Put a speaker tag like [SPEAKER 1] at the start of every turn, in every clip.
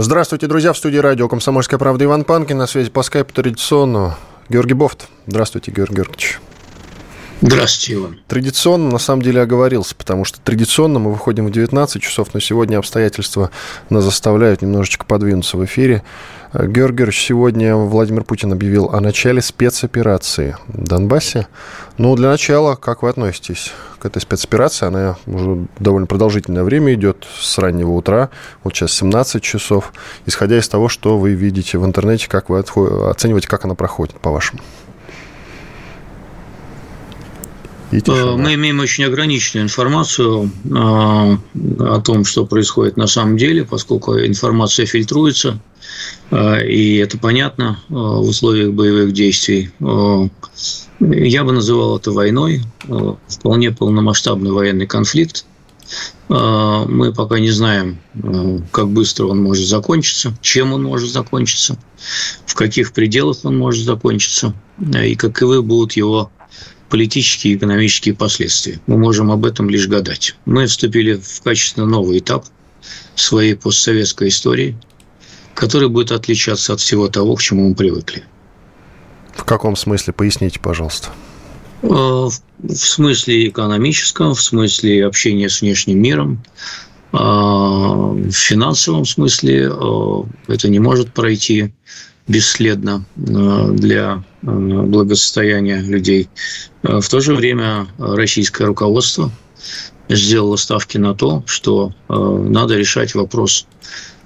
[SPEAKER 1] Здравствуйте, друзья. В студии радио «Комсомольская правда» Иван Панкин. На связи по скайпу традиционно Георгий Бофт. Здравствуйте, Георгий Георгиевич.
[SPEAKER 2] Здравствуйте, Иван.
[SPEAKER 1] Традиционно, на самом деле, оговорился, потому что традиционно мы выходим в 19 часов, но сегодня обстоятельства нас заставляют немножечко подвинуться в эфире. Э, Георгиевич, сегодня Владимир Путин объявил о начале спецоперации в Донбассе. Ну, для начала, как вы относитесь к этой спецоперации? Она уже довольно продолжительное время идет, с раннего утра, вот сейчас 17 часов. Исходя из того, что вы видите в интернете, как вы оцениваете, как она проходит, по-вашему?
[SPEAKER 2] Э, мы имеем очень ограниченную информацию э, о том, что происходит на самом деле, поскольку информация фильтруется, э, и это понятно в условиях боевых действий. Я бы называл это войной, вполне полномасштабный военный конфликт. Мы пока не знаем, как быстро он может закончиться, чем он может закончиться, в каких пределах он может закончиться, и каковы будут его политические и экономические последствия. Мы можем об этом лишь гадать. Мы вступили в качественно новый этап своей постсоветской истории, который будет отличаться от всего того, к чему мы привыкли.
[SPEAKER 1] В каком смысле? Поясните, пожалуйста.
[SPEAKER 2] Э, в смысле экономическом, в смысле общения с внешним миром, э, в финансовом смысле э, это не может пройти бесследно для благосостояния людей. В то же время российское руководство сделало ставки на то, что надо решать вопрос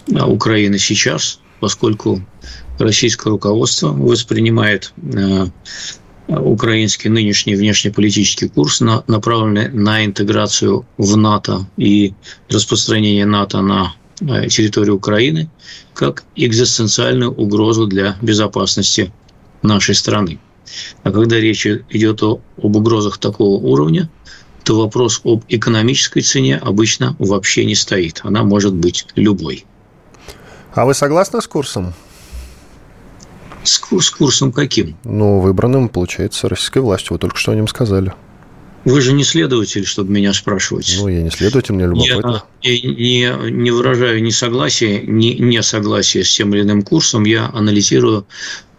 [SPEAKER 2] Украины сейчас, поскольку российское руководство воспринимает украинский нынешний внешнеполитический курс, направленный на интеграцию в НАТО и распространение НАТО на территорию Украины, как экзистенциальную угрозу для безопасности нашей страны. А когда речь идет об угрозах такого уровня, то вопрос об экономической цене обычно вообще не стоит. Она может быть любой.
[SPEAKER 1] А вы согласны с курсом?
[SPEAKER 2] С, с курсом каким?
[SPEAKER 1] Ну, выбранным, получается, российской властью. Вы только что о нем сказали.
[SPEAKER 2] Вы же не следователь, чтобы меня спрашивать.
[SPEAKER 1] Ну, я не следователь, мне любопытно.
[SPEAKER 2] Я не, не выражаю ни согласия, ни несогласия с тем или иным курсом. Я анализирую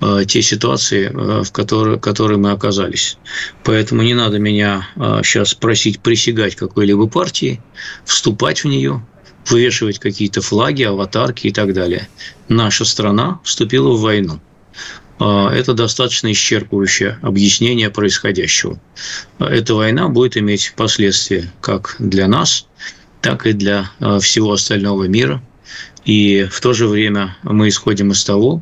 [SPEAKER 2] э, те ситуации, э, в которые, которые мы оказались. Поэтому не надо меня э, сейчас просить присягать какой-либо партии, вступать в нее, вывешивать какие-то флаги, аватарки и так далее. Наша страна вступила в войну. А, это достаточно исчерпывающее объяснение происходящего. Эта война будет иметь последствия как для нас, так и для а, всего остального мира. И в то же время мы исходим из того,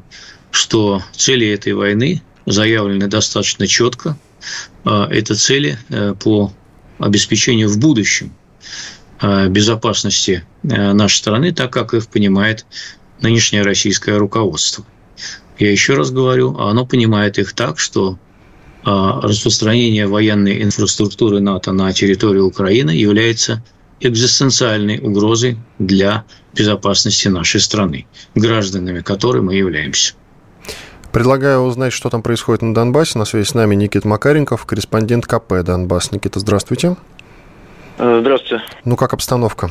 [SPEAKER 2] что цели этой войны заявлены достаточно четко. А, это цели э, по обеспечению в будущем безопасности э, нашей страны, так как их понимает нынешнее российское руководство – я еще раз говорю, оно понимает их так, что а, распространение военной инфраструктуры НАТО на территорию Украины является экзистенциальной угрозой для безопасности нашей страны, гражданами которой мы являемся.
[SPEAKER 1] Предлагаю узнать, что там происходит на Донбассе. На связи с нами Никита Макаренков, корреспондент КП «Донбасс». Никита, здравствуйте.
[SPEAKER 3] Э, здравствуйте.
[SPEAKER 1] Ну, как обстановка?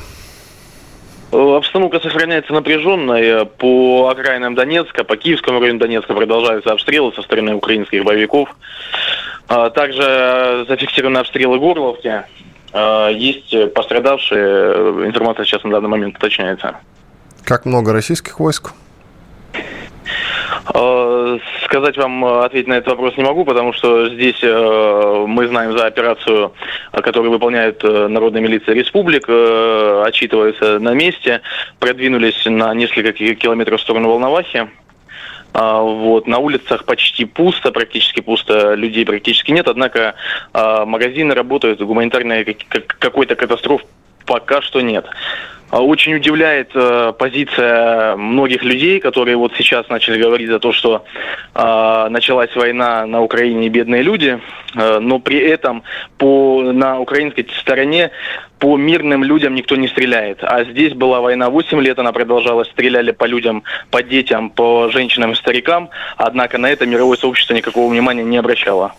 [SPEAKER 3] Э, обстановка сохраняется напряженная. По окраинам Донецка, по Киевскому району Донецка продолжаются обстрелы со стороны украинских боевиков. А, также зафиксированы обстрелы Горловки. А, есть пострадавшие. Информация сейчас на данный момент уточняется.
[SPEAKER 1] Как много российских войск?
[SPEAKER 3] Э, сказать вам, э, ответить на этот вопрос не могу, потому что здесь э, мы знаем за операцию, которую выполняют народные милиции республик, отчитываются на месте, продвинулись на несколько километров в сторону Волновахи. А, вот, на улицах почти пусто, практически пусто, людей практически нет, однако магазины работают, гуманитарной какой-то катастроф пока что нет. А очень удивляет э, позиция многих людей, которые вот сейчас начали говорить за то, что э, началась война на Украине и бедные люди, э, но при этом по, на украинской стороне по мирным людям никто не стреляет. А здесь была война 8 лет, она продолжалась, стреляли по людям, по детям, по женщинам и старикам, однако на это мировое сообщество никакого внимания не обращало.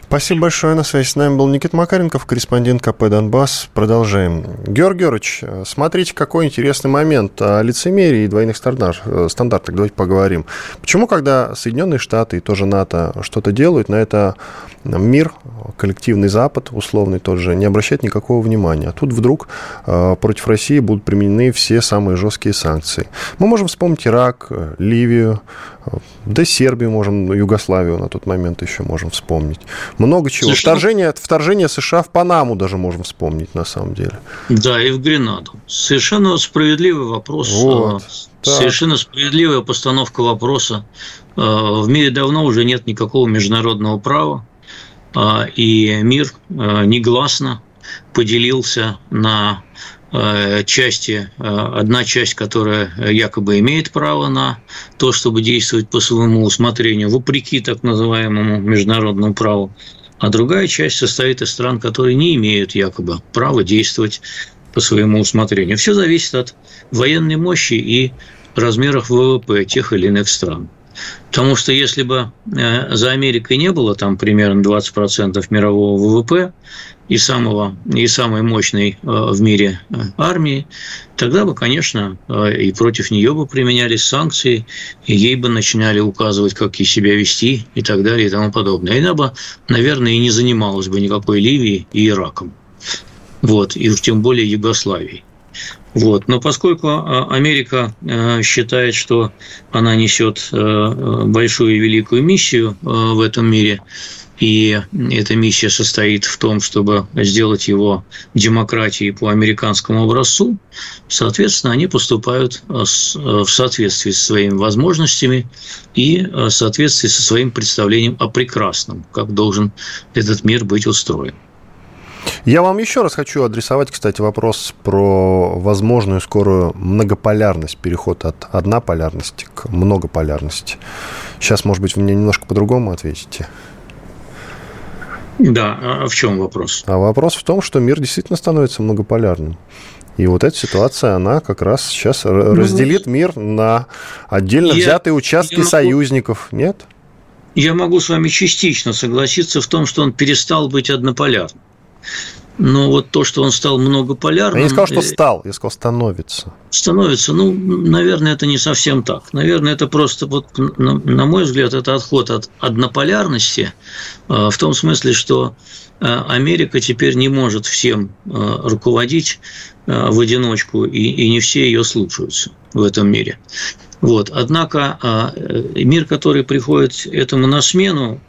[SPEAKER 1] Спасибо большое. На связи с нами был Никит Макаренков, корреспондент КП «Донбасс». Продолжаем. Георг Георгиевич, смотрите, какой интересный момент о лицемерии и двойных э, стандартах. Давайте поговорим. Почему, когда Соединенные Штаты и тоже НАТО что-то делают, на это мир, коллективный Запад, условный тот же, не обращает никакого внимания. А тут вдруг э, против России будут применены все самые жесткие санкции. Мы можем вспомнить Ирак, Ливию, да Сербию можем, Югославию на тот момент еще можем вспомнить. Много чего. Слушай, вторжение, вторжение США в Панаму даже можем вспомнить на самом деле.
[SPEAKER 2] Да, и в Гренаду. Совершенно справедливый вопрос. Вот. А, совершенно справедливая постановка вопроса. А, в мире давно уже нет никакого международного права, а, и мир негласно поделился на Э, части, э, одна часть, которая якобы имеет право на то, чтобы действовать по своему усмотрению, вопреки так называемому международному праву, а другая часть состоит из стран, которые не имеют якобы права действовать по своему усмотрению. Все зависит от военной мощи и размеров ВВП тех или иных стран. Потому что если бы э, за Америкой не было там примерно 20% мирового ВВП, и, самого, и самой мощной э, в мире э, армии, тогда бы, конечно, и против нее бы применялись санкции, и ей бы начинали указывать, как ей себя вести и так далее и тому подобное. И она бы, наверное, и не занималась бы никакой Ливией и Ираком. Вот, и уж тем более Югославией. Вот. Но поскольку Америка считает, что она несет большую и великую миссию в этом мире, и эта миссия состоит в том, чтобы сделать его демократией по американскому образцу. Соответственно, они поступают в соответствии со своими возможностями и в соответствии со своим представлением о прекрасном, как должен этот мир быть устроен.
[SPEAKER 1] Я вам еще раз хочу адресовать, кстати, вопрос про возможную скорую многополярность, переход от однополярности к многополярности. Сейчас, может быть, вы мне немножко по-другому ответите.
[SPEAKER 2] Да, а в чем вопрос?
[SPEAKER 1] А вопрос в том, что мир действительно становится многополярным. И вот эта ситуация, она как раз сейчас ну, разделит мир на отдельно я, взятые участки могу, союзников, нет?
[SPEAKER 2] Я могу с вами частично согласиться в том, что он перестал быть однополярным. Но вот то, что он стал многополярным...
[SPEAKER 1] Я не сказал, что э, стал, я сказал, становится.
[SPEAKER 2] Становится. Ну, наверное, это не совсем так. Наверное, это просто, вот, на, мой взгляд, это отход от однополярности э, в том смысле, что э, Америка теперь не может всем руководить в одиночку, и, и не все ее слушаются в этом мире. Вот. Однако мир, который приходит этому на смену,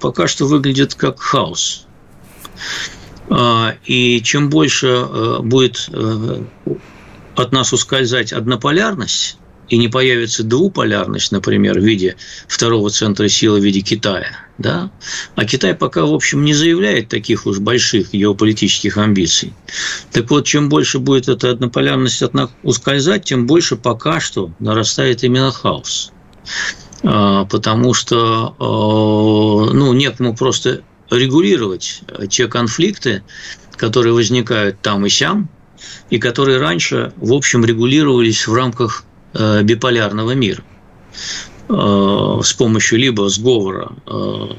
[SPEAKER 2] пока что выглядит как хаос. А, и чем больше э, будет э, от нас ускользать однополярность, и не появится двуполярность, например, в виде второго центра силы в виде Китая, да? а Китай пока, в общем, не заявляет таких уж больших геополитических амбиций. Так вот, чем больше будет эта однополярность от нас ускользать, тем больше пока что нарастает именно хаос. А, потому что э, ну, некому просто регулировать э, те конфликты, которые возникают там и сям, и которые раньше, в общем, регулировались в рамках э, биполярного мира э, с помощью либо сговора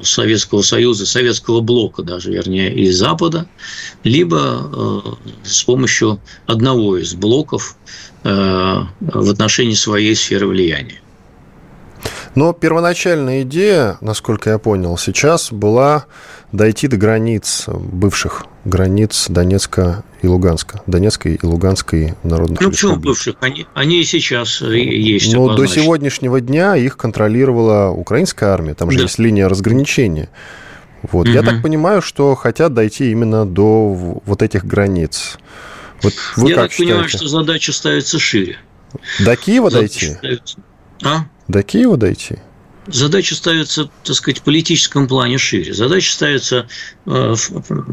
[SPEAKER 2] Советского Союза, Советского блока даже, вернее, и Запада, либо с помощью одного из блоков в отношении своей сферы влияния.
[SPEAKER 1] Но первоначальная идея, насколько я понял, сейчас была дойти до границ, бывших границ Донецка и Луганска, Донецкой и Луганской народных
[SPEAKER 2] Ну, почему бывших? Они, они и сейчас есть.
[SPEAKER 1] Но до сегодняшнего дня их контролировала украинская армия, там же да. есть линия разграничения. Вот. Угу. Я так понимаю, что хотят дойти именно до вот этих границ.
[SPEAKER 2] Вот вы Я как так считаете? понимаю, что задача ставится шире.
[SPEAKER 1] До Киева задача дойти? Ставится... А? До Киева дойти?
[SPEAKER 2] Задача ставится, так сказать, в политическом плане шире. Задача ставится, э,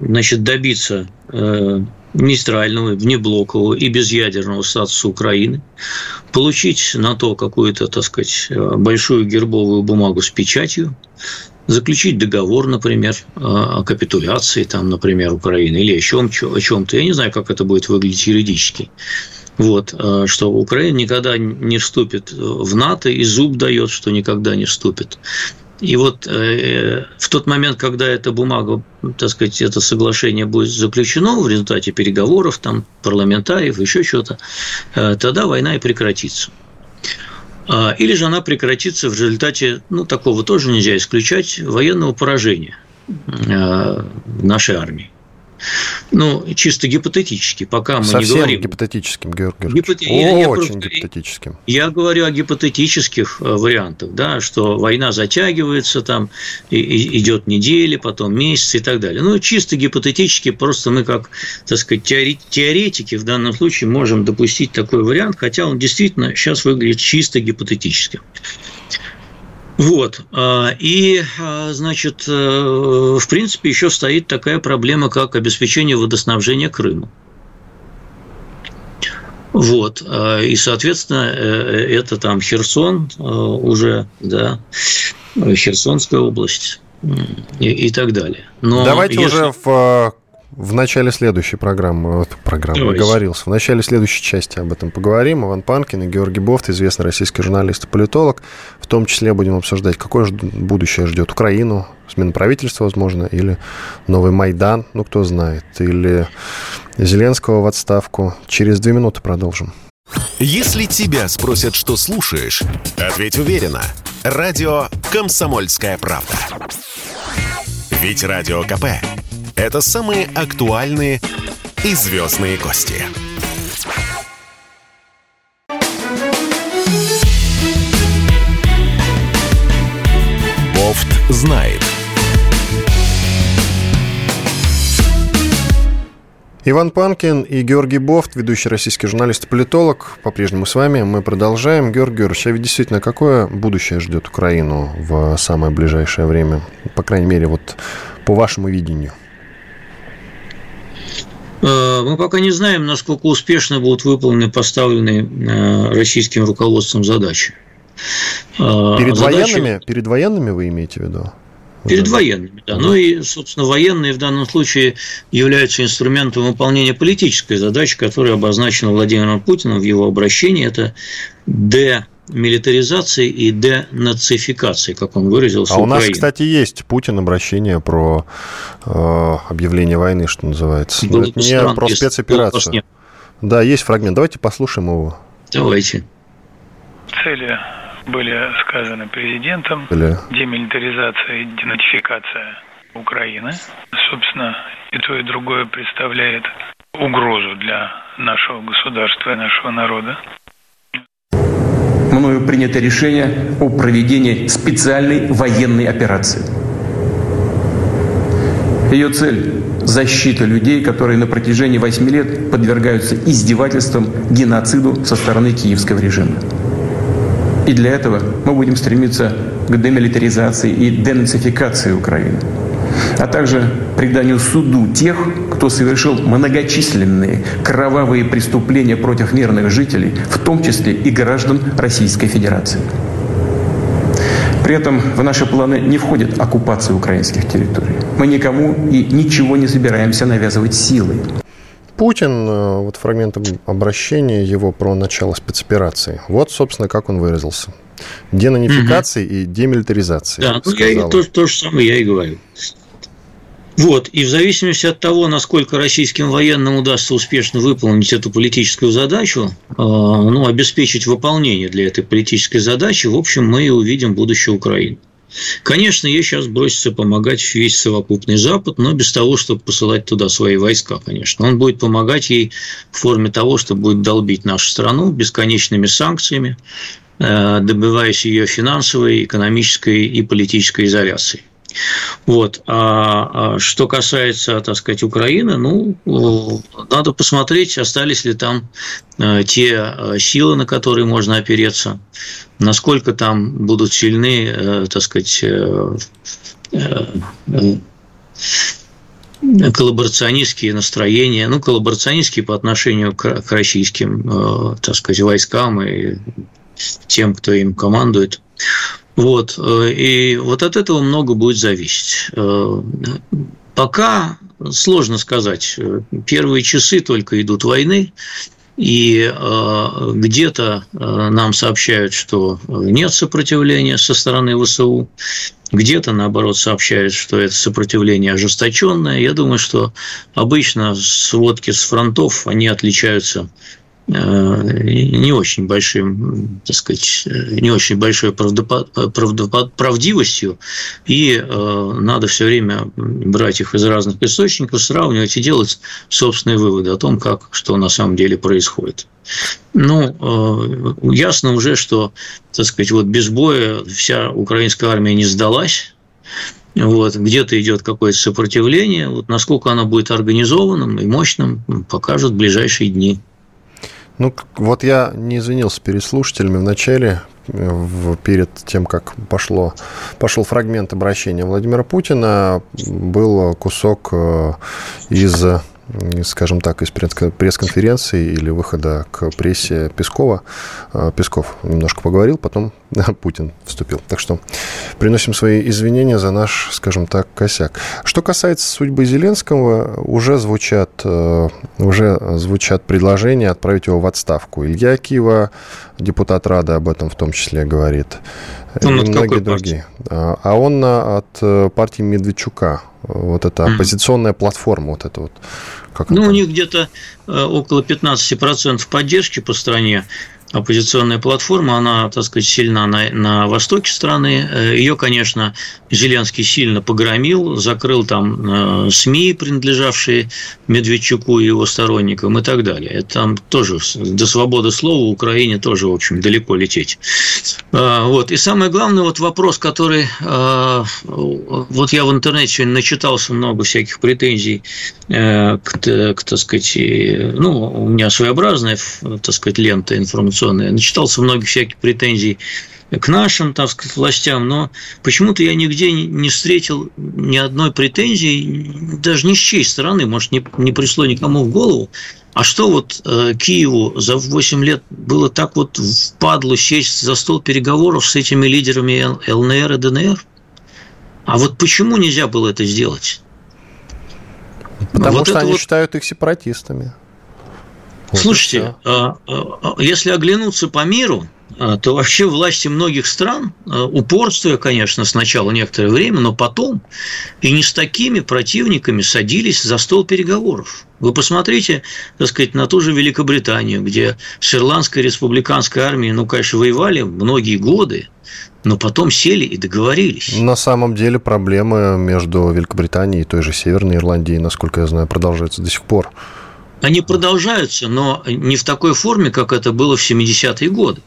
[SPEAKER 2] значит, добиться э, нейтрального, внеблокового и безъядерного статуса Украины, получить на то какую-то, так сказать, большую гербовую бумагу с печатью, заключить договор, например, о капитуляции, там, например, Украины или чем-то. О чем-то. Я не знаю, как это будет выглядеть юридически. Вот, что Украина никогда не вступит в НАТО, и зуб дает, что никогда не вступит. И вот э, в тот момент, когда эта бумага, так сказать, это соглашение будет заключено в результате переговоров, там, парламентариев, еще что-то, э, тогда война и прекратится. А, или же она прекратится в результате, ну, такого тоже нельзя исключать, военного поражения э, нашей армии. Ну, чисто гипотетически, пока мы
[SPEAKER 1] Совсем
[SPEAKER 2] не говорим.
[SPEAKER 1] гипотетическим, Георгий
[SPEAKER 2] Гипот...
[SPEAKER 1] Очень
[SPEAKER 2] я просто...
[SPEAKER 1] гипотетическим.
[SPEAKER 2] Я говорю о гипотетических э, вариантах, да, что война затягивается, там и, и идет недели, потом месяцы и так далее. Ну, чисто гипотетически, просто мы как, так сказать, теоретики в данном случае можем допустить такой вариант, хотя он действительно сейчас выглядит чисто гипотетическим. Вот. А, и, а, значит, э, в принципе, еще стоит такая проблема, как обеспечение водоснабжения Крыма. Вот. А, и, соответственно, э, это там Херсон уже, да, Херсонская область и, и так далее.
[SPEAKER 1] Но Давайте если... уже в в начале следующей программы, вот, программы говорился, в начале следующей части об этом поговорим. Иван Панкин и Георгий Бофт, известный российский журналист и политолог. В том числе будем обсуждать, какое же будущее ждет Украину, смена правительства, возможно, или новый Майдан, ну, кто знает, или Зеленского в отставку. Через две минуты продолжим.
[SPEAKER 4] Если тебя спросят, что слушаешь, ответь уверенно. Радио «Комсомольская правда». Ведь Радио КП это самые актуальные и звездные гости. Бофт знает.
[SPEAKER 1] Иван Панкин и Георгий Бофт, ведущий российский журналист и политолог, по-прежнему с вами. Мы продолжаем. Георгий Георгиевич, а ведь действительно, какое будущее ждет Украину в самое ближайшее время? По крайней мере, вот по вашему видению –
[SPEAKER 2] мы пока не знаем, насколько успешно будут выполнены поставленные э, российским руководством задачи.
[SPEAKER 1] Э, перед, задачи... военными, перед военными вы имеете в виду?
[SPEAKER 2] Перед военными, да. Ну и, собственно, военные в данном случае являются инструментом выполнения политической задачи, которая обозначена Владимиром Путиным в его обращении. Это Д милитаризации и денацификации, как он выразился.
[SPEAKER 1] А у нас, кстати, есть Путин обращение про э, объявление войны, что называется. Было это не про спецоперацию. Да, есть фрагмент. Давайте послушаем его.
[SPEAKER 2] Давайте.
[SPEAKER 5] Цели были сказаны президентом. Были. Демилитаризация и денатификация Украины. Собственно, и то, и другое представляет угрозу для нашего государства и нашего народа
[SPEAKER 6] мною принято решение о проведении специальной военной операции. Ее цель – защита людей, которые на протяжении восьми лет подвергаются издевательствам, геноциду со стороны киевского режима. И для этого мы будем стремиться к демилитаризации и денацификации Украины а также преданию суду тех, кто совершил многочисленные кровавые преступления против мирных жителей, в том числе и граждан Российской Федерации. При этом в наши планы не входит оккупация украинских территорий. Мы никому и ничего не собираемся навязывать силой.
[SPEAKER 1] Путин, э, вот фрагментом обращения его про начало спецоперации. Вот, собственно, как он выразился. Денонификации угу. и демилитаризации.
[SPEAKER 2] Да, ну я и то, то же самое я и говорю. Вот, и в зависимости от того, насколько российским военным удастся успешно выполнить эту политическую задачу, э, ну, обеспечить выполнение для этой политической задачи, в общем, мы и увидим будущее Украины. Конечно, ей сейчас бросится помогать весь совокупный Запад, но без того, чтобы посылать туда свои войска, конечно. Он будет помогать ей в форме того, что будет долбить нашу страну бесконечными санкциями, э, добиваясь ее финансовой, экономической и политической изоляции. Вот. А, а что касается, так сказать, Украины, ну, надо посмотреть, остались ли там э, те э, силы, на которые можно опереться, насколько там будут сильны, э, так сказать, коллаборационистские настроения, ну, коллаборационистские по отношению к, российским, так сказать, войскам и тем, кто им командует. Вот. Э, и вот от этого много будет зависеть. Э, пока сложно сказать. Первые часы только идут войны, и э, где-то э, нам сообщают, что нет сопротивления со стороны ВСУ, где-то, наоборот, сообщают, что это сопротивление ожесточенное. Я думаю, что обычно сводки с фронтов, они отличаются Э, не очень большим, так сказать, не очень большой правдивостью, и э, надо все время брать их из разных источников, сравнивать и делать собственные выводы о том, как, что на самом деле происходит. Ну, э, ясно уже, что, так сказать, вот без боя вся украинская армия не сдалась, вот, где-то идет какое-то сопротивление. Вот насколько оно будет организованным и мощным, покажут ближайшие дни.
[SPEAKER 1] Ну, вот я не извинился перед слушателями. В начале, в, перед тем, как пошло, пошел фрагмент обращения Владимира Путина, был кусок э, из скажем так, из пресс-конференции или выхода к прессе Пескова. А, Песков немножко поговорил, потом Путин вступил. Так что приносим свои извинения за наш, скажем так, косяк. Что касается судьбы Зеленского, уже звучат, э, уже звучат предложения отправить его в отставку. Илья Кива, депутат Рады, об этом в том числе говорит. Он и многие другие. Партии? А он от э, партии Медведчука вот эта оппозиционная mm. платформа, вот это вот.
[SPEAKER 2] Как ну, это? у них где-то э, около 15% поддержки по стране оппозиционная платформа, она, так сказать, сильна на, на востоке страны. Э, Ее, конечно, Зеленский сильно погромил, закрыл там э, СМИ, принадлежавшие Медведчуку и его сторонникам и так далее. Это там тоже до свободы слова Украине тоже, в общем, далеко лететь. Э, вот. И самое главное, вот вопрос, который... Вот я в интернете сегодня начитался много всяких претензий к, к так сказать, ну, у меня своеобразная, так сказать, лента информационная информационная. Начитался многих всяких претензий к нашим, так сказать, властям, но почему-то я нигде не встретил ни одной претензии, даже ни с чьей стороны, может, не, не пришло никому в голову, а что вот э, Киеву за 8 лет было так вот впадло сесть за стол переговоров с этими лидерами ЛНР и ДНР? А вот почему нельзя было это сделать?
[SPEAKER 1] Потому вот что они вот... считают их сепаратистами.
[SPEAKER 2] Вот Слушайте, а, а, если оглянуться по миру, а, то вообще власти многих стран, упорствуя, конечно, сначала некоторое время, но потом и не с такими противниками садились за стол переговоров. Вы посмотрите, так сказать, на ту же Великобританию, где с Ирландской республиканской армией, ну, конечно, воевали многие годы, но потом сели и договорились.
[SPEAKER 1] На самом деле проблемы между Великобританией и той же Северной Ирландией, насколько я знаю, продолжаются до сих пор.
[SPEAKER 2] Они продолжаются, но не в такой форме, как это было в 70-е годы.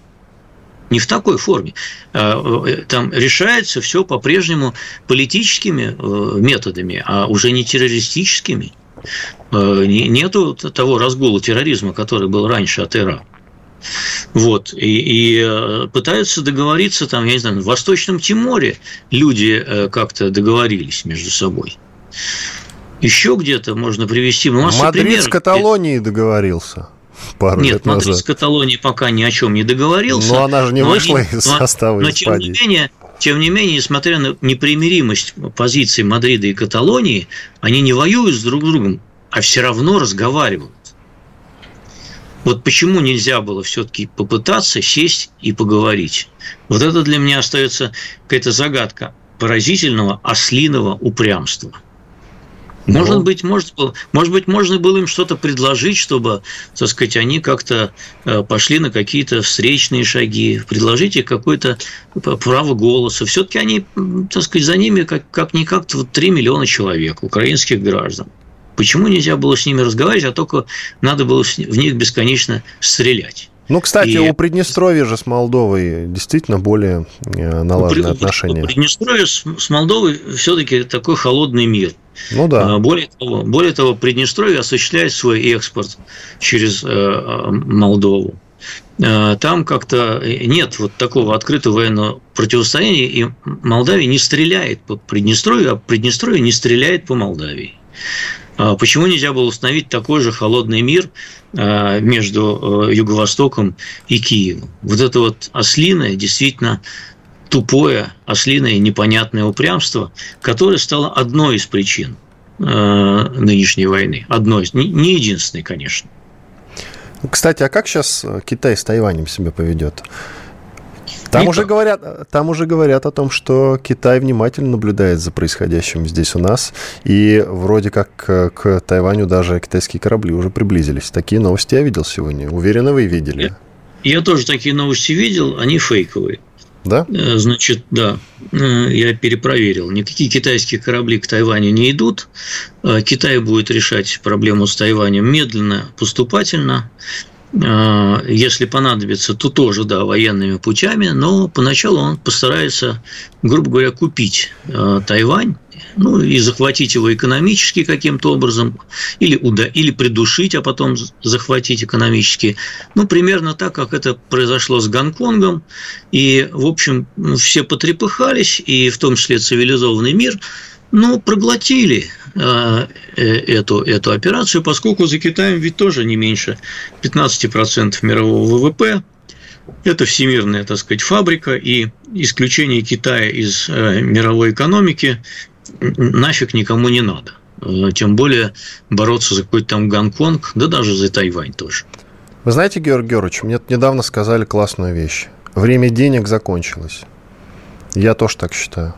[SPEAKER 2] Не в такой форме. А, э, там решается все по-прежнему политическими э, методами, а уже не террористическими. Э, нету того разгула терроризма, который был раньше от Ира. Вот. И, и пытаются договориться, там, я не знаю, в Восточном Тиморе люди как-то договорились между собой. Еще где-то можно привести
[SPEAKER 1] массу Мадрид примеров. с Каталонией договорился.
[SPEAKER 2] Пару Нет, лет Мадрид назад. с Каталонией пока ни о чем не договорился.
[SPEAKER 1] Но она же не вышла они, из состава но,
[SPEAKER 2] Испании. Но тем не менее, тем не менее, несмотря на непримиримость позиций Мадрида и Каталонии, они не воюют с друг другом, а все равно разговаривают. Вот почему нельзя было все-таки попытаться сесть и поговорить? Вот это для меня остается какая-то загадка поразительного ослиного упрямства – может ну. быть, может, может быть, можно было им что-то предложить, чтобы, так сказать, они как-то э, пошли на какие-то встречные шаги, предложите какое-то право голоса. Все-таки они, так сказать, за ними как, как-никак 3 миллиона человек, украинских граждан. Почему нельзя было с ними разговаривать, а только надо было в них бесконечно стрелять?
[SPEAKER 1] Ну, кстати, и... у Приднестровья же с Молдовой действительно более э, налаженные у, отношения. У
[SPEAKER 2] Приднестровья с, с Молдовой все-таки такой холодный мир.
[SPEAKER 1] Ну да.
[SPEAKER 2] А, более того, более того, Приднестровье осуществляет свой экспорт через э, Молдову. Э, там как-то нет вот такого открытого военного противостояния, и Молдавия не стреляет по Приднестровью, а Приднестровье не стреляет по Молдавии. А почему нельзя было установить такой же холодный мир а, между э, Юго-Востоком и Киевом? Вот это вот ослиное, действительно тупое, ослиное, непонятное упрямство, которое стало одной из причин э, нынешней войны. Одной из, не единственной, конечно.
[SPEAKER 1] Кстати, а как сейчас Китай с Тайванем себя поведет? Там уже, говорят, там уже говорят о том, что Китай внимательно наблюдает за происходящим здесь у нас, и вроде как к, к Тайваню даже китайские корабли уже приблизились. Такие новости я видел сегодня. Уверенно, вы видели.
[SPEAKER 2] Я, я тоже такие новости видел, они фейковые.
[SPEAKER 1] Да?
[SPEAKER 2] Э, значит, да, э, я перепроверил. Никакие китайские корабли к Тайваню не идут. Э, Китай будет решать проблему с Тайванем медленно, поступательно. А, если понадобится, то тоже, да, военными путями, но поначалу он постарается, грубо говоря, купить а, Тайвань, ну, и захватить его экономически каким-то образом, или, уда или придушить, а потом захватить экономически. Ну, примерно так, как это произошло с Гонконгом. И, в общем, все потрепыхались, и в том числе цивилизованный мир – ну, проглотили эту, эту операцию, поскольку за Китаем ведь тоже не меньше 15% мирового ВВП. Это всемирная, так сказать, фабрика, и исключение Китая из э, мировой экономики нафиг никому не надо. Тем более бороться за какой-то там Гонконг, да даже за Тайвань тоже.
[SPEAKER 1] Вы знаете, Георгий Георгиевич, мне недавно сказали классную вещь. Время денег закончилось. Я тоже так считаю.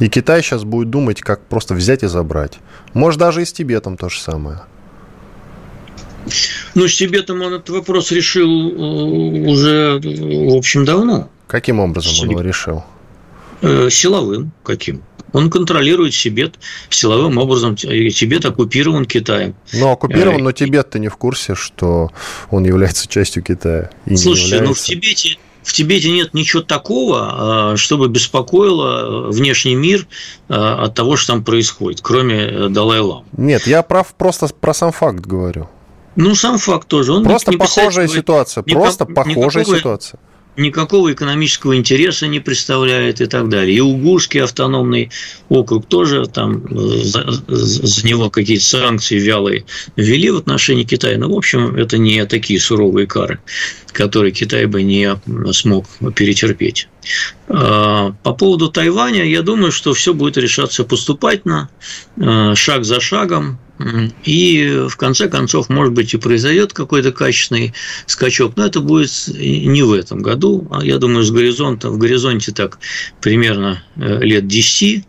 [SPEAKER 1] И Китай сейчас будет думать, как просто взять и забрать. Может, даже и с Тибетом то же самое.
[SPEAKER 2] Ну, с Тибетом он этот вопрос решил э, уже, в общем, давно.
[SPEAKER 1] Каким образом он его решил?
[SPEAKER 2] Э, силовым каким? Он контролирует Тибет силовым образом. Тибет оккупирован Китаем.
[SPEAKER 1] Ну, оккупирован, но Тибет-то не в курсе, что он является частью Китая.
[SPEAKER 2] Слушайте, ну в Тибете в Тибете нет ничего такого, а, чтобы беспокоило внешний мир а, от того, что там происходит, кроме э, Далай-Лам.
[SPEAKER 1] Нет, я прав просто про сам факт говорю.
[SPEAKER 2] Ну, сам факт тоже. Он
[SPEAKER 1] просто не похожая ситуация. Никак, просто похожая никакого, ситуация
[SPEAKER 2] никакого экономического интереса не представляет и так далее. И Угурский автономный округ тоже там э, за, за него какие-то санкции вялые ввели в отношении Китая. Но, в общем, это не такие суровые кары, которые Китай бы не смог перетерпеть. А, по поводу Тайваня, я думаю, что все будет решаться поступательно, э, шаг за шагом. И в конце концов, может быть, и произойдет какой-то качественный скачок, но это будет не в этом году, а я думаю, с горизонта, в горизонте так примерно э, лет 10,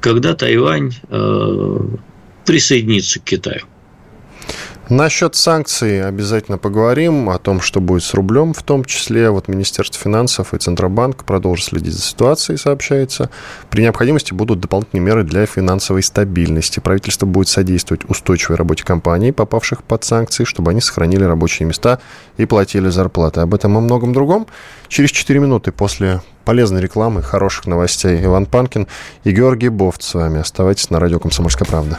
[SPEAKER 2] когда Тайвань э, присоединится к Китаю.
[SPEAKER 1] Насчет санкций обязательно поговорим, о том, что будет с рублем в том числе. Вот Министерство финансов и Центробанк продолжат следить за ситуацией, сообщается. При необходимости будут дополнительные меры для финансовой стабильности. Правительство будет содействовать устойчивой работе компаний, попавших под санкции, чтобы они сохранили рабочие места и платили зарплаты. Об этом и многом другом. Через 4 минуты после полезной рекламы, хороших новостей Иван Панкин и Георгий Бофт с вами. Оставайтесь на радио «Комсомольская правда».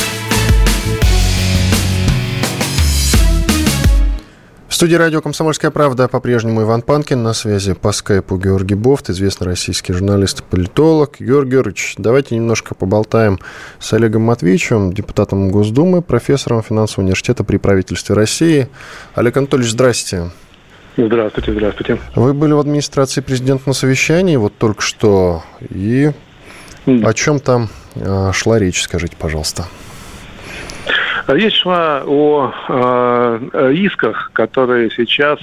[SPEAKER 1] Студии радио «Комсомольская правда» по-прежнему Иван Панкин. На связи по скайпу Георгий Бофт, известный российский журналист и политолог. Георгий Георгиевич, давайте немножко поболтаем с Олегом Матвеевичем, депутатом Госдумы, профессором финансового университета при правительстве России. Олег Анатольевич, здрасте.
[SPEAKER 7] Здравствуйте, здравствуйте.
[SPEAKER 1] Вы были в администрации президента на совещании вот только что. И о чем там а, шла речь, скажите, пожалуйста.
[SPEAKER 7] Речь шла о э, исках, которые сейчас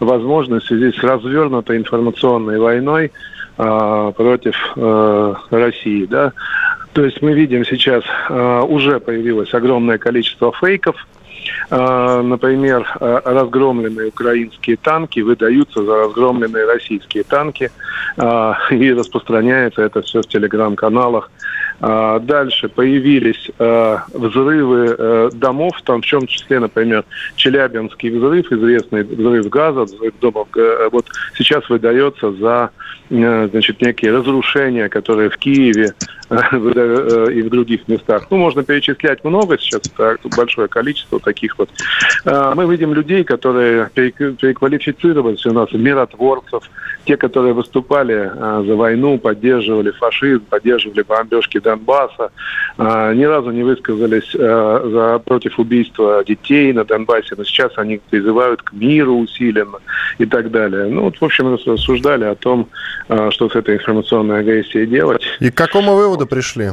[SPEAKER 7] возможны в связи с развернутой информационной войной э, против э, России. Да? То есть мы видим сейчас, э, уже появилось огромное количество фейков, например, разгромленные украинские танки выдаются за разгромленные российские танки, и распространяется это все в телеграм-каналах а, дальше появились взрывы э, домов, там в чем числе, например, Челябинский взрыв, известный взрыв газа, взрыв домов. Э, вот сейчас выдается за значит, некие разрушения, которые в Киеве и в других местах. Ну, можно перечислять много сейчас, это большое количество таких вот. Мы видим людей, которые переквалифицировались у нас в миротворцев, те, которые выступали за войну, поддерживали фашизм, поддерживали бомбежки Донбасса, а, ни разу не высказались а, за, против убийства детей на Донбассе, но сейчас они призывают к миру усиленно и так далее. Ну, вот, в общем, рассуждали о том, а, что с этой информационной агрессией делать.
[SPEAKER 1] И к какому выводу пришли?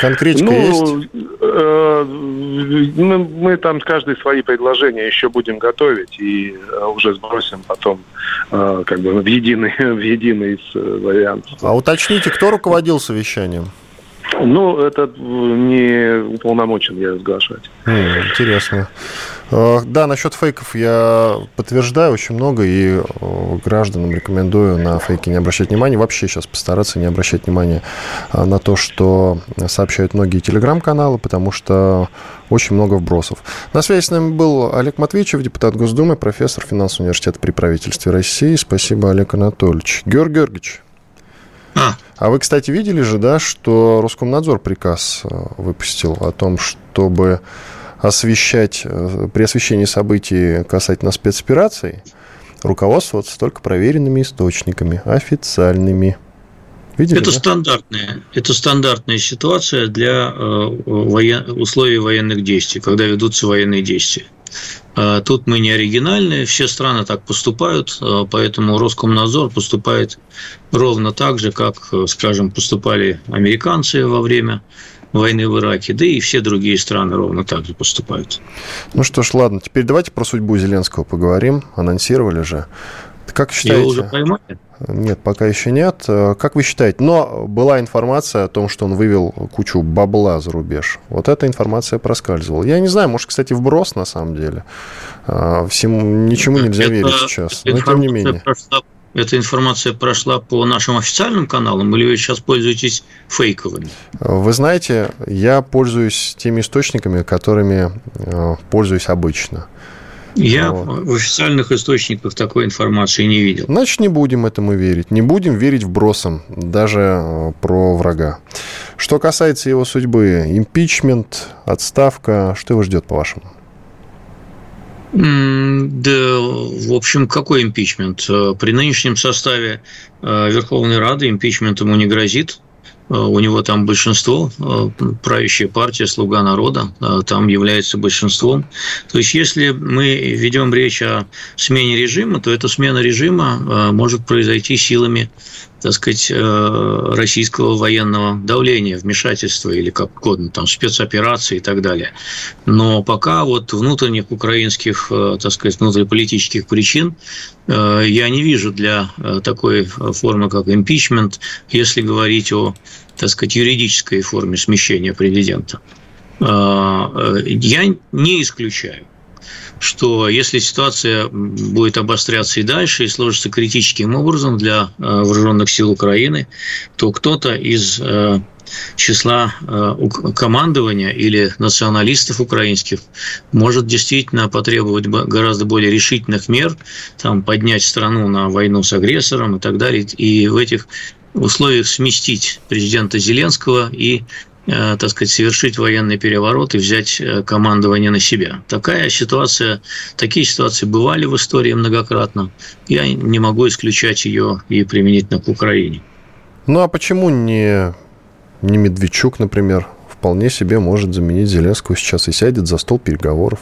[SPEAKER 1] Конкретика ну, есть?
[SPEAKER 7] Э, мы, мы там каждый свои предложения еще будем готовить и э, уже сбросим потом э, как бы в единый, в единый из вариантов.
[SPEAKER 1] А уточните, кто руководил совещанием?
[SPEAKER 7] Ну, это не уполномочен я разглашать.
[SPEAKER 1] Интересно. Э, да, насчет фейков я подтверждаю очень много и э, гражданам рекомендую на фейки не обращать внимания. Вообще сейчас постараться не обращать внимания э, на то, что сообщают многие телеграм-каналы, потому что очень много вбросов. На связи с нами был Олег Матвеевич, депутат Госдумы, профессор финансового университета при правительстве России. Спасибо, Олег Анатольевич. Георгий Георгиевич. А. а вы, кстати, видели же, да, что Роскомнадзор приказ э, выпустил о том, чтобы освещать, э, при освещении событий касательно спецопераций руководствоваться только проверенными источниками, официальными.
[SPEAKER 2] Видели, это да? стандартная, это стандартная ситуация для э, воен, условий военных действий, когда ведутся военные действия. А, тут мы не оригинальные, все страны так поступают, а, поэтому Роскомнадзор поступает ровно так же, как, скажем, поступали американцы во время войны в Ираке, да и все другие страны ровно так же поступают.
[SPEAKER 1] Ну что ж, ладно, теперь давайте про судьбу Зеленского поговорим. Анонсировали же. Как считаете? Его уже поймали? Нет, пока еще нет. Э, как вы считаете? Но была информация о том, что он вывел кучу бабла за рубеж. Вот эта информация проскальзывала. Я не знаю, может, кстати, вброс на самом деле. Э, всему, ничему нельзя это, верить сейчас. Но тем не менее.
[SPEAKER 2] Прошла, эта информация прошла по нашим официальным каналам, или вы сейчас пользуетесь фейковыми?
[SPEAKER 1] Вы знаете, я пользуюсь теми источниками, которыми э, пользуюсь обычно.
[SPEAKER 2] Я вот. в официальных источниках такой информации не видел.
[SPEAKER 1] Значит, не будем этому верить. Не будем верить вбросам, даже э, про врага. Что касается его судьбы, импичмент, отставка, что его ждет, по-вашему?
[SPEAKER 2] Да, в общем, какой импичмент? Э, при нынешнем составе э, Верховной Рады импичмент ему не грозит. Э, у него там большинство, э, правящая партия «Слуга народа» э, там является большинством. То есть, если мы ведем речь о смене режима, то эта смена режима может произойти силами так сказать, российского военного давления, вмешательства или как угодно, там, спецоперации и так далее. Но пока вот внутренних украинских, так сказать, внутриполитических причин я не вижу для такой формы, как импичмент, если говорить о так сказать, юридической форме смещения президента. Э, я не исключаю, что если ситуация будет обостряться и дальше, и сложится критическим образом для э, вооруженных сил Украины, то кто-то из э, числа командования или националистов украинских может действительно потребовать гораздо более решительных мер, там, поднять страну на войну с агрессором и так далее. И в этих условиях сместить президента Зеленского и э, так сказать, совершить военный переворот и взять э, командование на себя. Такая ситуация, такие ситуации бывали в истории многократно. Я не могу исключать ее и применительно к Украине.
[SPEAKER 1] Ну а почему не, не Медведчук, например, вполне себе может заменить Зеленского сейчас и сядет за стол переговоров?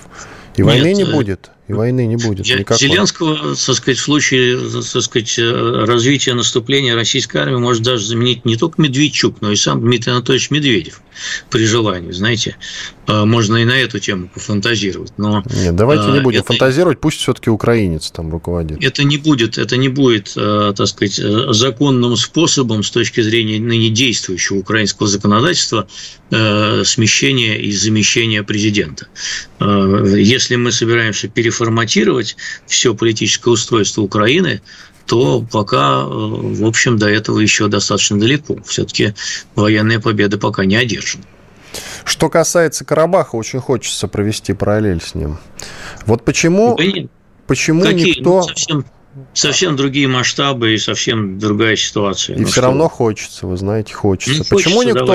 [SPEAKER 1] И войны Нет, не э, будет? И войны не будет никакой.
[SPEAKER 2] Зеленского, так сказать, в случае так сказать, развития наступления российской армии может даже заменить не только Медведчук, но и сам Дмитрий Анатольевич Медведев при желании, знаете. А, можно и на эту тему пофантазировать. Но,
[SPEAKER 1] Нет, давайте не будем это, фантазировать, пусть все-таки украинец там руководит.
[SPEAKER 2] Это не будет, это не будет, так сказать, законным способом с точки зрения ныне действующего украинского законодательства смещения и замещения президента. Если мы собираемся переформатировать все политическое устройство Украины, то пока, в общем, до этого еще достаточно далеко. Все-таки военная победа пока не одержана.
[SPEAKER 1] Что касается Карабаха, очень хочется провести параллель с ним. Вот почему, Блин, почему какие? никто... Ну,
[SPEAKER 2] совсем, совсем другие масштабы и совсем другая ситуация.
[SPEAKER 1] И ну, все что? равно хочется, вы знаете, хочется. Ну, почему хочется, никто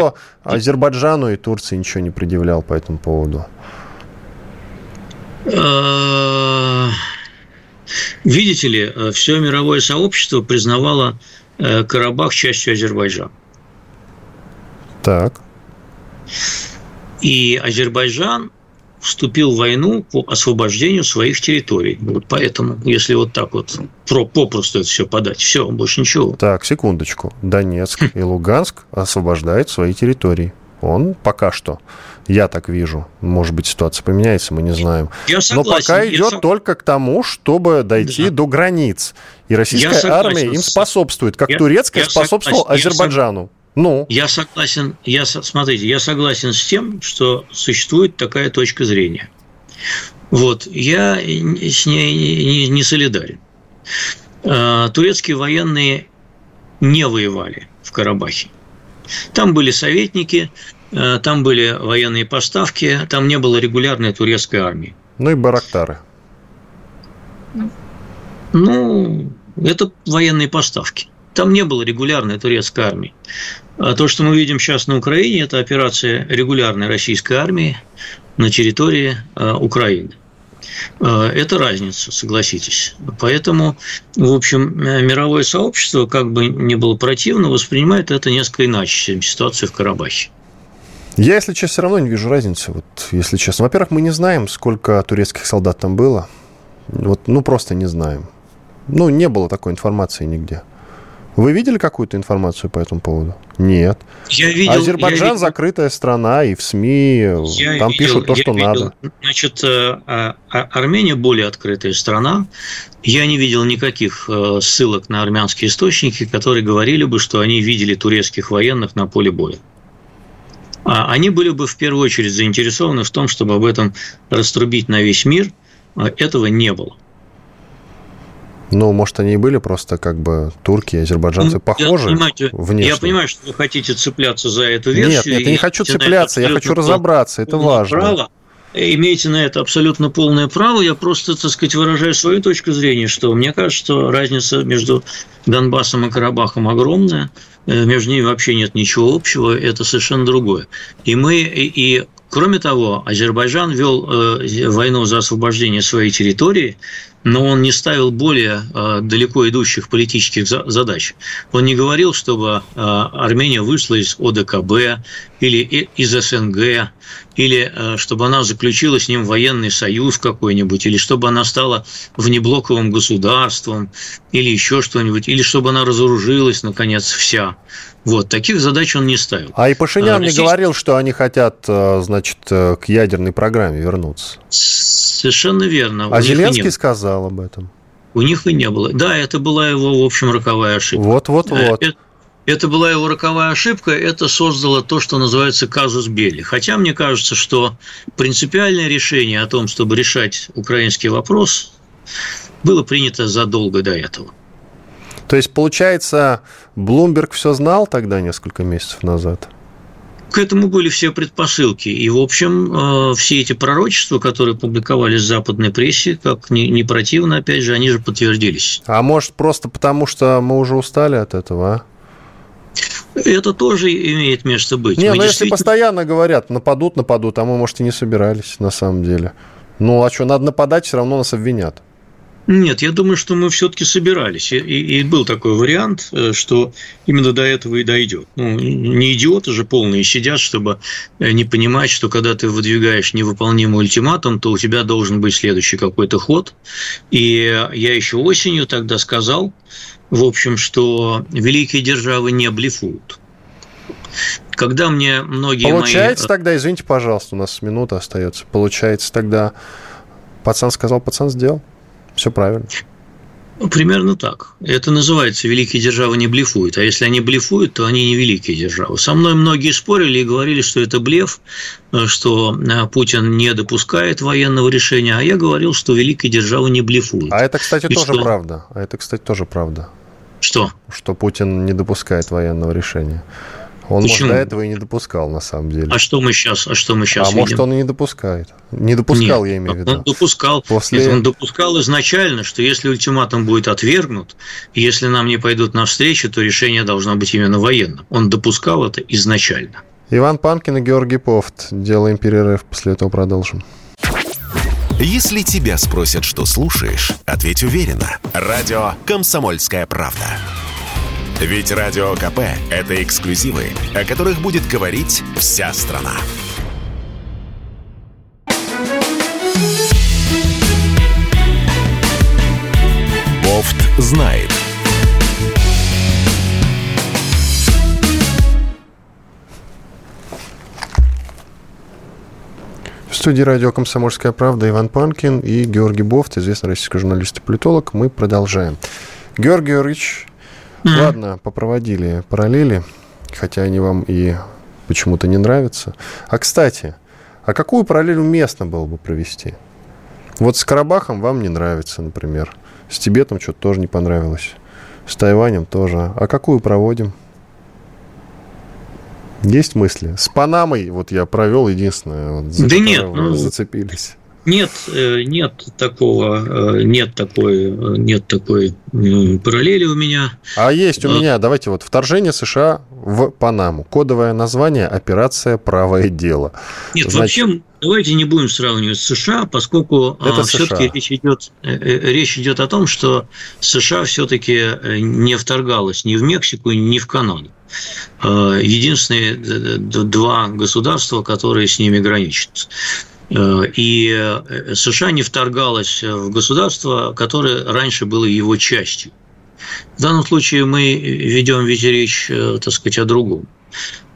[SPEAKER 1] давай. Азербайджану и Турции ничего не предъявлял по этому поводу?
[SPEAKER 2] Э, видите ли, э, все мировое сообщество признавало э, Карабах частью Азербайджана.
[SPEAKER 1] Так.
[SPEAKER 2] И Азербайджан вступил в войну по освобождению своих территорий. Вот поэтому, если вот так вот про, попросту это все подать, все, больше ничего.
[SPEAKER 1] Так, секундочку. Донецк и Луганск освобождают свои территории. Он пока что, я так вижу, может быть, ситуация поменяется, мы не знаем. Я согласен, Но пока идет сог... только к тому, чтобы дойти да. до границ. И российская армия им способствует, как я, турецкая я способствовала согласен, Азербайджану.
[SPEAKER 2] Ну. Я согласен, я, смотрите, я согласен с тем, что существует такая точка зрения. Вот, я с ней не, не солидарен. А, турецкие военные не воевали в Карабахе. Там были советники, там были военные поставки, там не было регулярной турецкой армии.
[SPEAKER 1] Ну и барактары.
[SPEAKER 2] Ну, это военные поставки. Там не было регулярной турецкой армии. А то, что мы видим сейчас на Украине, это операция регулярной российской армии на территории а, Украины. А, это разница, согласитесь. Поэтому, в общем, мировое сообщество, как бы ни было противно, воспринимает это несколько иначе, чем ситуацию в Карабахе.
[SPEAKER 1] Я, если честно, все равно не вижу разницы. Вот, если честно. Во-первых, мы не знаем, сколько турецких солдат там было. Вот, ну, просто не знаем. Ну, не было такой информации нигде. Вы видели какую-то информацию по этому поводу? Нет.
[SPEAKER 2] Я видел,
[SPEAKER 1] Азербайджан я видел, закрытая страна, и в СМИ я там видел, пишут то, что видел. надо.
[SPEAKER 2] Значит, э, а, а, Армения более открытая страна. Я не видел никаких э, ссылок на армянские источники, которые говорили бы, что они видели турецких военных на поле боя. А они были бы в первую очередь заинтересованы в том, чтобы об этом раструбить на весь мир. Этого не было.
[SPEAKER 1] Ну, может, они и были просто как бы турки, азербайджанцы ну, похожи
[SPEAKER 2] я, внешне. Я понимаю, что вы хотите цепляться за эту версию.
[SPEAKER 1] Нет, нет, я не хочу цепляться, я хочу разобраться, это важно. Право.
[SPEAKER 2] Имеете на это абсолютно полное право. Я просто, так сказать, выражаю свою точку зрения, что мне кажется, что разница между Донбассом и Карабахом огромная. Э, между ними вообще нет ничего общего, это совершенно другое. И мы, и, кроме того, Азербайджан вел э, войну за освобождение своей территории, но он не ставил более э, далеко идущих политических задач. Он не говорил, чтобы э, Армения вышла из ОДКБ или из СНГ, или э, чтобы она заключила с ним военный союз какой-нибудь, или чтобы она стала внеблоковым государством, или еще что-нибудь, или чтобы она разоружилась, наконец, вся. Вот, таких задач он не ставил.
[SPEAKER 1] А и Пашинян а, не говорил, что они хотят, значит, к ядерной программе вернуться.
[SPEAKER 2] Совершенно верно.
[SPEAKER 1] А Зеленский сказал об этом.
[SPEAKER 2] У них и не было. Да, это была его, в общем, роковая ошибка.
[SPEAKER 1] Вот, вот, вот.
[SPEAKER 2] Это, это была его роковая ошибка, это создало то, что называется казус Белли. Хотя мне кажется, что принципиальное решение о том, чтобы решать украинский вопрос, было принято задолго до этого.
[SPEAKER 1] То есть, получается, Блумберг все знал тогда несколько месяцев назад?
[SPEAKER 2] К этому были все предпосылки. И, в общем, э, все эти пророчества, которые публиковались в западной прессе, как не противно, опять же, они же подтвердились.
[SPEAKER 1] А может, просто потому, что мы уже устали от этого, а?
[SPEAKER 2] Это тоже имеет место быть.
[SPEAKER 1] Не, мы ну действительно... если постоянно говорят, нападут, нападут, а мы, может, и не собирались на самом деле. Ну, а что, надо нападать, все равно нас обвинят.
[SPEAKER 2] Нет, я думаю, что мы все-таки собирались. И, и был такой вариант, э, что именно до этого и дойдет. Ну, не идиоты же полные сидят, чтобы э, не понимать, что когда ты выдвигаешь невыполнимый ультиматум, то у тебя должен быть следующий какой-то ход. И я еще осенью тогда сказал, в общем, что великие державы не блефуют. Когда мне многие
[SPEAKER 1] Получается мои... тогда, извините, пожалуйста, у нас минута остается. Получается тогда, пацан сказал, пацан сделал. Все правильно.
[SPEAKER 2] Ну, примерно так. Это называется «великие державы не блефуют». А если они блефуют, то они не великие державы. Со мной многие спорили и говорили, что это блеф, что э, Путин не допускает военного решения. А я говорил, что великие державы не блефуют.
[SPEAKER 1] А это, кстати, и тоже что... правда. А это, кстати, тоже правда.
[SPEAKER 2] Что?
[SPEAKER 1] Что Путин не допускает военного решения. Он, Почему? может, до этого и не допускал, на самом деле.
[SPEAKER 2] А что мы сейчас, а что мы сейчас
[SPEAKER 1] А видим? может, он и не допускает. Не допускал, Нет, я имею в виду.
[SPEAKER 2] Он допускал. После... Нет, он допускал изначально, что если ультиматум будет отвергнут, если нам не пойдут навстречу, то решение должно быть именно военным. Он допускал это изначально.
[SPEAKER 1] Иван Панкин и Георгий Пофт. Делаем перерыв, после этого продолжим.
[SPEAKER 4] Если тебя спросят, что слушаешь, ответь уверенно. Радио «Комсомольская правда». Ведь Радио КП – это эксклюзивы, о которых будет говорить вся страна. Бофт знает.
[SPEAKER 1] В студии радио «Комсомольская правда» Иван Панкин и Георгий Бофт, известный российский журналист и политолог. Мы продолжаем. Георгий Георгиевич, Mm-hmm. Ладно, попроводили параллели, хотя они вам и почему-то не нравятся. А, кстати, а какую параллель уместно было бы провести? Вот с Карабахом вам не нравится, например. С Тибетом что-то тоже не понравилось. С Тайванем тоже. А какую проводим? Есть мысли? С Панамой вот я провел единственное. Вот,
[SPEAKER 2] да нет, ну,
[SPEAKER 1] зацепились.
[SPEAKER 2] Нет, э, нет такого, э, нет такой, э, нет такой параллели у меня.
[SPEAKER 1] А есть у меня, давайте вот, вторжение США в Панаму. Кодовое название «Операция «Правое дело».
[SPEAKER 2] Нет, Значит... вообще давайте не будем сравнивать с США, поскольку все-таки речь идет, речь идет о том, что США все-таки не вторгалась ни в Мексику, ни в Канаду. Единственные два государства, которые с ними граничат. Э, и э, США не вторгалась в государство, которое раньше было его частью. В данном случае мы ведем ведь речь, э, так сказать, о другом.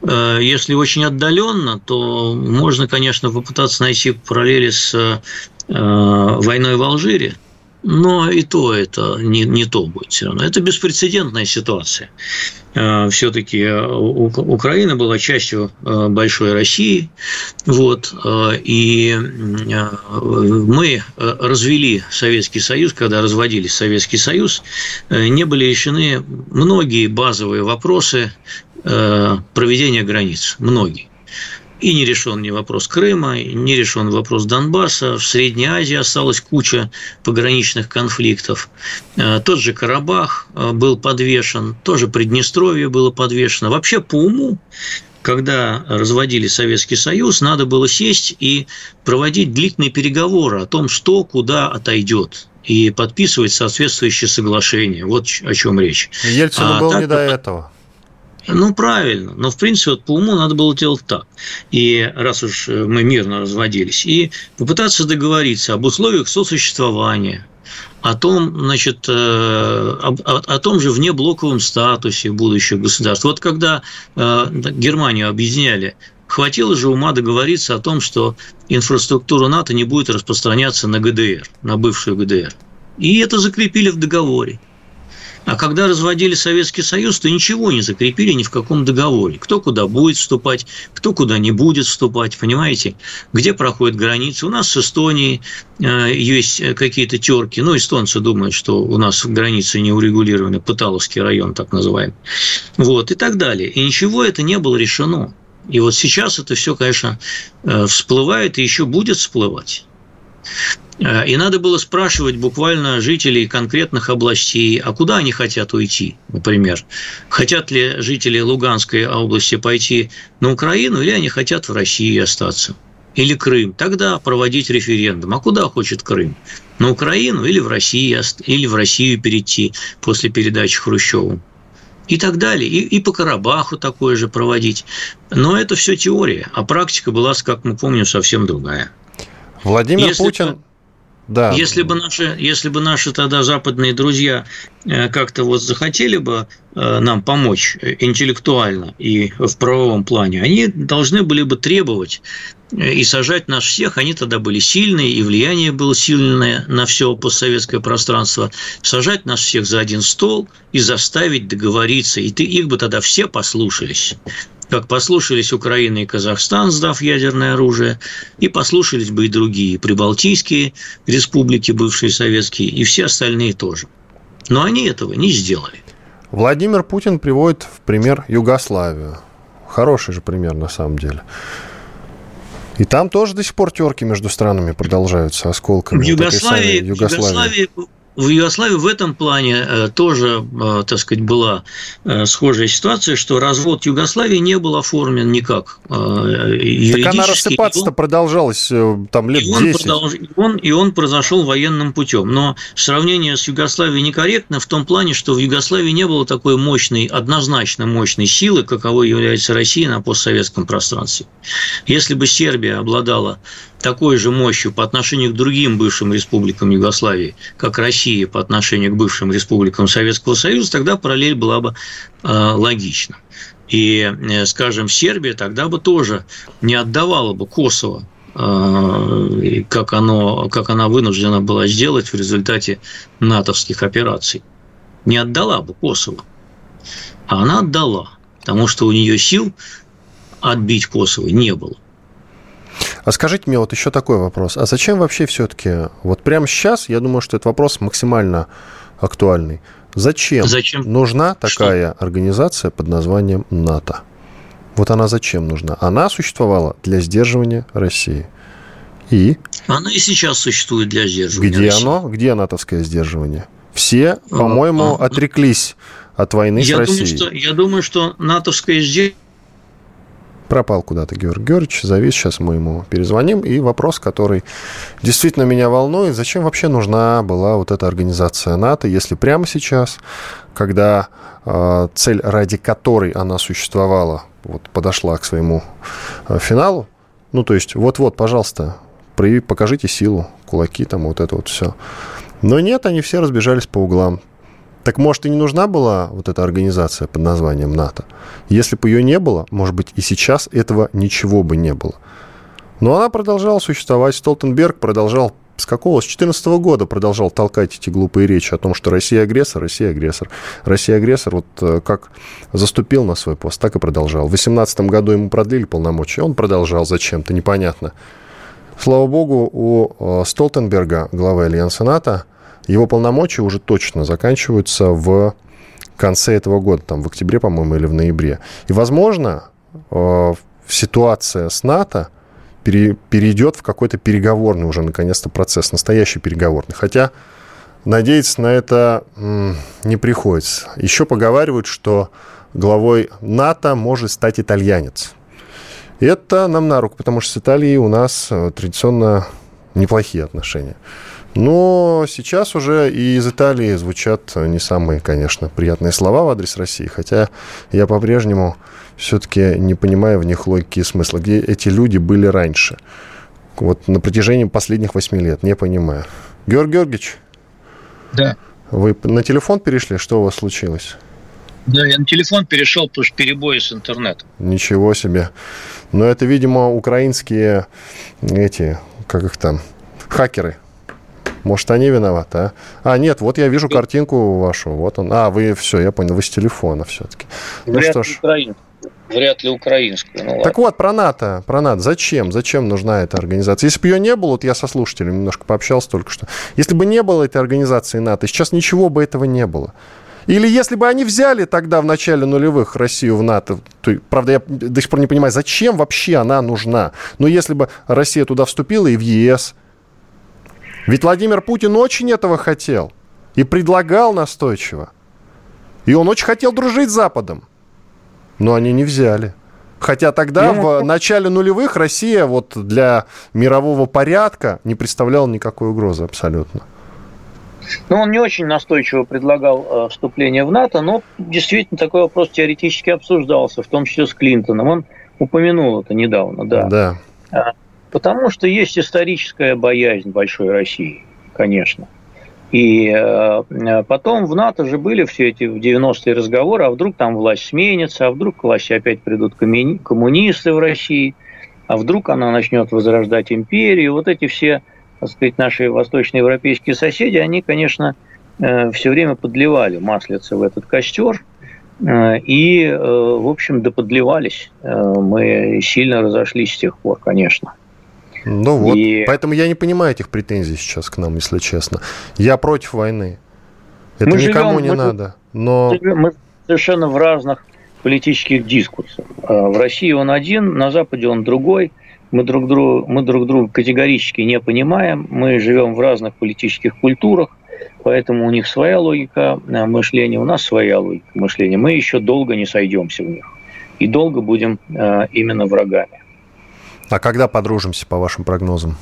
[SPEAKER 2] Если очень отдаленно, то можно, конечно, попытаться найти параллели с войной в Алжире, но и то это не, не то будет все равно. Это беспрецедентная ситуация. Э, Все-таки э, Украина была частью э, большой России, вот, и мы развели Советский Союз, когда разводили Советский Союз, не были решены многие базовые вопросы проведения границ, многие. И не решен ни вопрос Крыма, не решен вопрос Донбасса. В Средней Азии осталась куча пограничных конфликтов. Э, тот же Карабах э, был подвешен, тоже Приднестровье было подвешено. Вообще по уму когда разводили Советский Союз, надо было сесть и проводить длительные переговоры о том, что куда отойдет и подписывать соответствующие соглашения. Вот о чем речь.
[SPEAKER 1] Ельцину а, было так, не до этого.
[SPEAKER 2] Ну, правильно. Но, в принципе, вот по уму надо было делать так. И раз уж э, мы мирно разводились, и попытаться договориться об условиях сосуществования, о том, значит, э, о, о том же внеблоковом статусе будущих государств. Вот когда э, Германию объединяли, хватило же ума договориться о том, что инфраструктура НАТО не будет распространяться на ГДР, на бывшую ГДР. И это закрепили в договоре. А когда разводили Советский Союз, то ничего не закрепили ни в каком договоре. Кто куда будет вступать, кто куда не будет вступать, понимаете? Где проходят границы. У нас с Эстонией э, есть какие-то терки. Ну, эстонцы думают, что у нас границы не урегулированы, Пыталовский район так называемый. Вот, и так далее. И ничего это не было решено. И вот сейчас это все, конечно, э, всплывает и еще будет всплывать. Э, и надо было спрашивать буквально жителей конкретных областей, а куда они хотят уйти, например. Хотят ли жители Луганской области пойти на Украину, или они хотят в России остаться. или Крым, тогда проводить референдум. А куда хочет Крым? На Украину или в Россию, или в Россию перейти после передачи Хрущеву? И так далее. И, и по Карабаху такое же проводить. Но это все теория. А практика была, как мы помним, совсем другая.
[SPEAKER 1] Владимир Если Путин
[SPEAKER 2] да. Если бы наши, если бы наши тогда западные друзья э, как-то вот захотели бы э, нам помочь интеллектуально и в правовом плане, они должны были бы требовать э, и сажать нас всех, они тогда были сильные, и влияние было сильное на все постсоветское пространство, сажать нас всех за один стол и заставить договориться, и ты, их бы тогда все послушались как послушались Украина и Казахстан, сдав ядерное оружие, и послушались бы и другие прибалтийские республики, бывшие советские, и все остальные тоже. Но они этого не сделали.
[SPEAKER 1] Владимир Путин приводит в пример Югославию. Хороший же пример на самом деле. И там тоже до сих пор терки между странами продолжаются осколками.
[SPEAKER 2] В Югославии, Югославии. Югославии в Югославии в этом плане э, тоже, э, так сказать, была э, схожая ситуация, что развод Югославии не был оформлен никак
[SPEAKER 1] Так она рассыпаться-то продолжалась там лет и он 10. Продолж...
[SPEAKER 2] И, он, и он произошел военным путем. Но сравнение с Югославией некорректно в том плане, что в Югославии не было такой мощной, однозначно мощной силы, каковой является Россия на постсоветском пространстве. Если бы Сербия обладала такой же мощью по отношению к другим бывшим республикам Югославии, как Россия по отношению к бывшим республикам Советского Союза, тогда параллель была бы э, логична. И, э, скажем, Сербия тогда бы тоже не отдавала бы Косово, э, как, оно, как она вынуждена была сделать в результате натовских операций. Не отдала бы Косово. А она отдала, потому что у нее сил отбить Косово не было.
[SPEAKER 1] А скажите мне вот еще такой вопрос. А зачем вообще все-таки, вот прямо сейчас, я думаю, что этот вопрос максимально актуальный. Зачем, зачем? нужна такая что? организация под названием НАТО? Вот она зачем нужна? Она существовала для сдерживания России. И?
[SPEAKER 2] Она и сейчас существует для сдерживания
[SPEAKER 1] Где России. оно? Где натовское сдерживание? Все, а, по-моему, а, отреклись от войны
[SPEAKER 2] я
[SPEAKER 1] с Россией.
[SPEAKER 2] Думаю, что, я думаю, что натовское сдерживание
[SPEAKER 1] пропал куда-то Георгий Георгиевич, завис, сейчас мы ему перезвоним. И вопрос, который действительно меня волнует, зачем вообще нужна была вот эта организация НАТО, если прямо сейчас, когда э, цель, ради которой она существовала, вот подошла к своему э, финалу, ну, то есть, вот-вот, пожалуйста, прояви, покажите силу, кулаки там, вот это вот все. Но нет, они все разбежались по углам. Так может и не нужна была вот эта организация под названием НАТО? Если бы ее не было, может быть и сейчас этого ничего бы не было. Но она продолжала существовать. Столтенберг продолжал с какого? С 2014 года продолжал толкать эти глупые речи о том, что Россия агрессор, Россия агрессор. Россия агрессор, вот э, как заступил на свой пост, так и продолжал. В 2018 году ему продлили полномочия, он продолжал зачем-то, непонятно. Слава богу, у э, Столтенберга, главы Альянса НАТО, его полномочия уже точно заканчиваются в конце этого года, там, в октябре, по-моему, или в ноябре. И, возможно, э, ситуация с НАТО перейдет в какой-то переговорный уже, наконец-то, процесс, настоящий переговорный. Хотя надеяться на это не приходится. Еще поговаривают, что главой НАТО может стать итальянец. Это нам на руку, потому что с Италией у нас э, традиционно неплохие отношения. Но сейчас уже и из Италии звучат не самые, конечно, приятные слова в адрес России, хотя я по-прежнему все-таки не понимаю в них логики и смысла, где эти люди были раньше. Вот на протяжении последних восьми лет, не понимаю. Георгий Георгиевич?
[SPEAKER 2] Да.
[SPEAKER 1] Вы на телефон перешли? Что у вас случилось?
[SPEAKER 2] Да, я на телефон перешел, потому что перебои с интернетом.
[SPEAKER 1] Ничего себе. Но это, видимо, украинские эти, как их там, хакеры может, они виноваты, а? А, нет, вот я вижу картинку вашу. Вот он. А, вы все, я понял, вы с телефона все-таки.
[SPEAKER 2] Ну что ж. Вряд ли украинскую. Ну,
[SPEAKER 1] так вот, про НАТО, про НАТО. Зачем? Зачем нужна эта организация? Если бы ее не было, вот я со слушателями немножко пообщался только что. Если бы не было этой организации НАТО, сейчас ничего бы этого не было. Или если бы они взяли тогда в начале нулевых Россию в НАТО, то, правда, я до сих пор не понимаю, зачем вообще она нужна. Но если бы Россия туда вступила и в ЕС, ведь Владимир Путин очень этого хотел и предлагал настойчиво. И он очень хотел дружить с Западом. Но они не взяли. Хотя тогда, в начале нулевых, Россия вот для мирового порядка не представляла никакой угрозы абсолютно.
[SPEAKER 2] Ну, он не очень настойчиво предлагал э, вступление в НАТО, но действительно такой вопрос теоретически обсуждался, в том числе с Клинтоном. Он упомянул это недавно, да.
[SPEAKER 1] Да.
[SPEAKER 2] Потому что есть историческая боязнь большой России, конечно. И э, потом в НАТО же были все эти 90-е разговоры, а вдруг там власть сменится, а вдруг к власти опять придут коммунисты в России, а вдруг она начнет возрождать империю. Вот эти все, так сказать, наши восточноевропейские соседи, они, конечно, э, все время подливали маслица в этот костер, э, и, в общем, доподливались. Мы сильно разошлись с тех пор, конечно.
[SPEAKER 1] Ну вот, и... поэтому я не понимаю этих претензий сейчас к нам, если честно. Я против войны. Это мы никому живем, не мы, надо. Но...
[SPEAKER 2] Мы совершенно в разных политических дискурсах. А, в России он один, на Западе он другой. Мы друг, друга, мы друг друга категорически не понимаем. Мы живем в разных политических культурах, поэтому у них своя логика а, мышления, у нас своя логика мышления. Мы еще долго не сойдемся в них. И долго будем а, именно врагами.
[SPEAKER 1] А когда подружимся, по вашим прогнозам?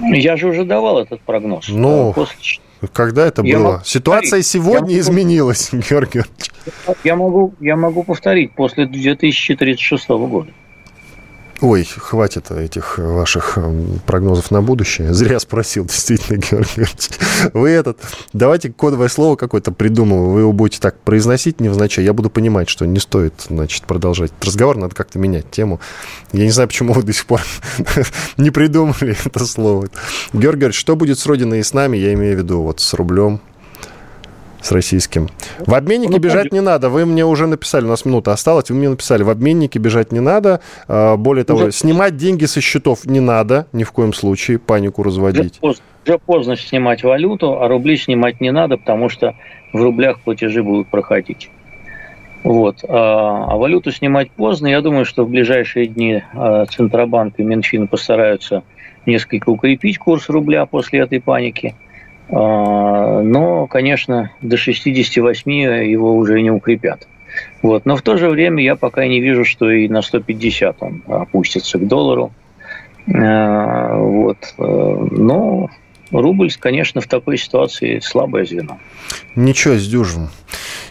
[SPEAKER 2] Я же уже давал этот прогноз.
[SPEAKER 1] Ну, После... когда это я было? Могу Ситуация повторить. сегодня я изменилась, могу... Георгий
[SPEAKER 2] Я могу, я могу повторить после 2036 года.
[SPEAKER 1] Ой, хватит этих ваших эм, прогнозов на будущее. Зря спросил, действительно, Георгий Георгиевич. Вы этот... Давайте кодовое слово какое-то придумываем. Вы его будете так произносить невзначай. Я буду понимать, что не стоит, значит, продолжать разговор. Надо как-то менять тему. Я не знаю, почему вы до сих пор не придумали это слово. Георгий Георгиевич, что будет с Родиной и с нами? Я имею в виду вот с рублем, с российским. В обменнике ну, бежать не надо. Вы мне уже написали, у нас минута осталась, вы мне написали, в обменнике бежать не надо. А, более того, уже... снимать деньги со счетов не надо, ни в коем случае, панику разводить.
[SPEAKER 2] Уже поздно, уже поздно снимать валюту, а рубли снимать не надо, потому что в рублях платежи будут проходить. Вот. А, а валюту снимать поздно. Я думаю, что в ближайшие дни а, Центробанк и Минфин постараются несколько укрепить курс рубля после этой паники – но, конечно, до 68 его уже не укрепят. Вот. Но в то же время я пока не вижу, что и на 150 он опустится к доллару. А, вот. Но рубль, конечно, в такой ситуации слабое звено.
[SPEAKER 1] Ничего, сдюжим.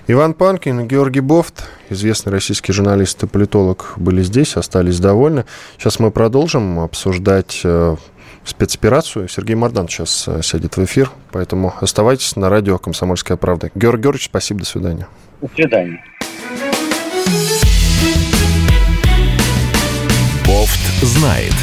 [SPEAKER 1] Иван Панкин и Георгий Бофт, известный российский журналист и политолог, были здесь, остались довольны. Сейчас мы продолжим обсуждать э, спецоперацию. Сергей Мардан сейчас э, сядет в эфир, поэтому оставайтесь на радио «Комсомольская правда». Георгий Георгиевич, спасибо, до свидания.
[SPEAKER 2] До свидания.
[SPEAKER 4] Бофт знает.